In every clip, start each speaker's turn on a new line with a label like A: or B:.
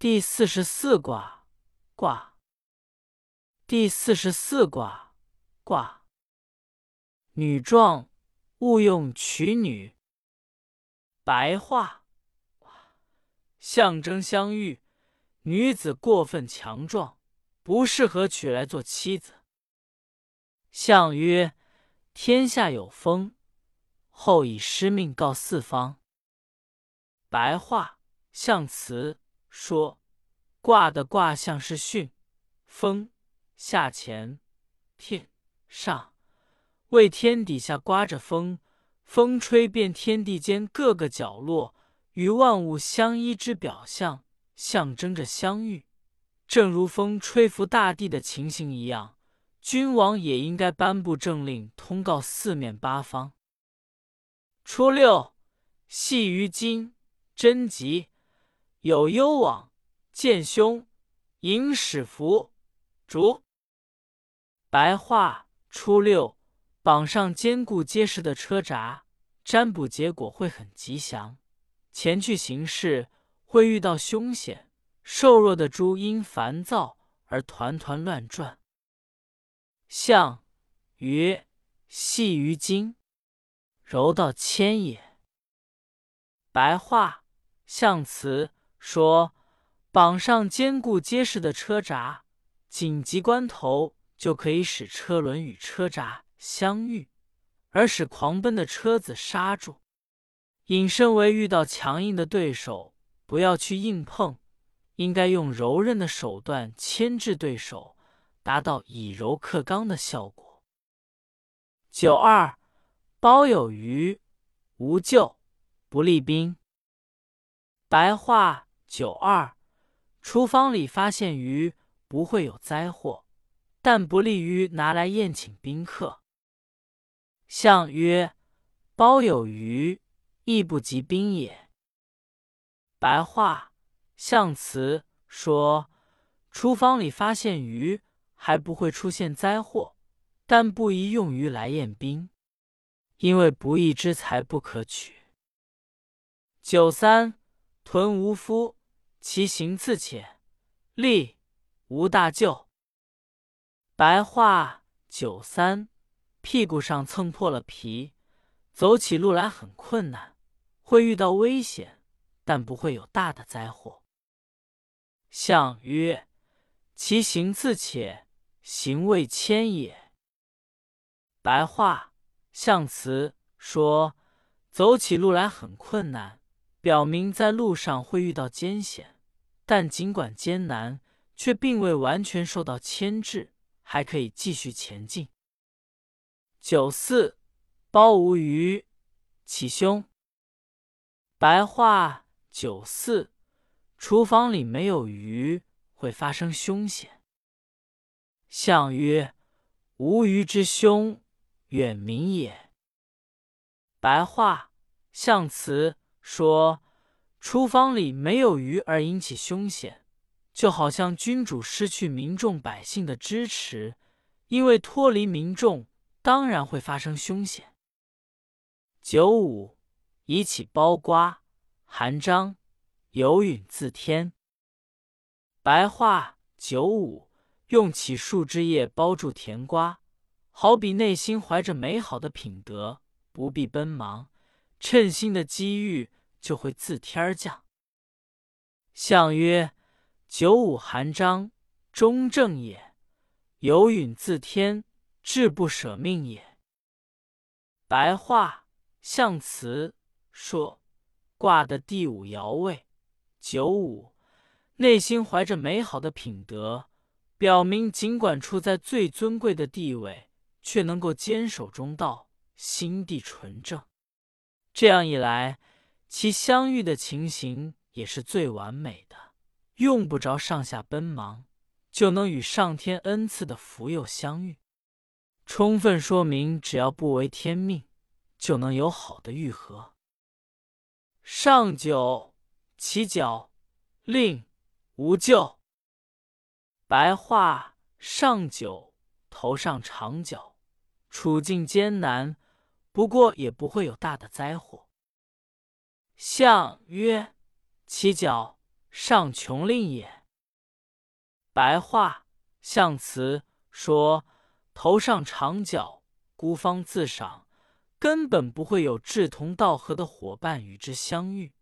A: 第四十四卦，卦。第四十四卦，卦。女壮，勿用娶女。白话，象征相遇，女子过分强壮，不适合娶来做妻子。象曰：天下有风，后以师命告四方。白话，象辞。说卦的卦象是巽，风下乾，天上为天底下刮着风，风吹遍天地间各个角落，与万物相依之表象，象征着相遇。正如风吹拂大地的情形一样，君王也应该颁布政令，通告四面八方。初六，系于金，贞吉。有攸往，见凶，迎使福，竹。白话：初六，榜上坚固结实的车闸，占卜结果会很吉祥。前去行事会遇到凶险，瘦弱的猪因烦躁而团团乱转。象曰：系于金，柔道牵也。白话：象辞。说，绑上坚固结实的车闸，紧急关头就可以使车轮与车闸相遇，而使狂奔的车子刹住。引申为遇到强硬的对手，不要去硬碰，应该用柔韧的手段牵制对手，达到以柔克刚的效果。九二，包有余，无咎，不利兵。白话。九二，厨房里发现鱼不会有灾祸，但不利于拿来宴请宾客。象曰：包有鱼，亦不及宾也。白话象辞说：厨房里发现鱼还不会出现灾祸，但不宜用鱼来宴宾，因为不义之财不可取。九三，屯无夫。其行自且，立无大救。白话九三，屁股上蹭破了皮，走起路来很困难，会遇到危险，但不会有大的灾祸。象曰：其行自且，行未迁也。白话象辞说，走起路来很困难。表明在路上会遇到艰险，但尽管艰难，却并未完全受到牵制，还可以继续前进。九四，包无鱼，起凶。白话：九四，厨房里没有鱼，会发生凶险。象曰：无鱼之凶，远民也。白话：象辞。说，厨房里没有鱼而引起凶险，就好像君主失去民众百姓的支持，因为脱离民众，当然会发生凶险。九五，以起包瓜，含章，有允自天。白话：九五，用起树枝叶包住甜瓜，好比内心怀着美好的品德，不必奔忙，称心的机遇。就会自天而降。象曰：九五含章，中正也；有允自天，志不舍命也。白话象辞说，卦的第五爻位九五，内心怀着美好的品德，表明尽管处在最尊贵的地位，却能够坚守中道，心地纯正。这样一来。其相遇的情形也是最完美的，用不着上下奔忙，就能与上天恩赐的福佑相遇，充分说明只要不违天命，就能有好的愈合。上九，起角，令无咎。白话：上九，头上长角，处境艰难，不过也不会有大的灾祸。象曰：其角，上穷令也。白话象辞说：头上长角，孤芳自赏，根本不会有志同道合的伙伴与之相遇，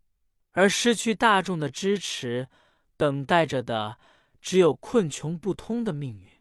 A: 而失去大众的支持，等待着的只有困穷不通的命运。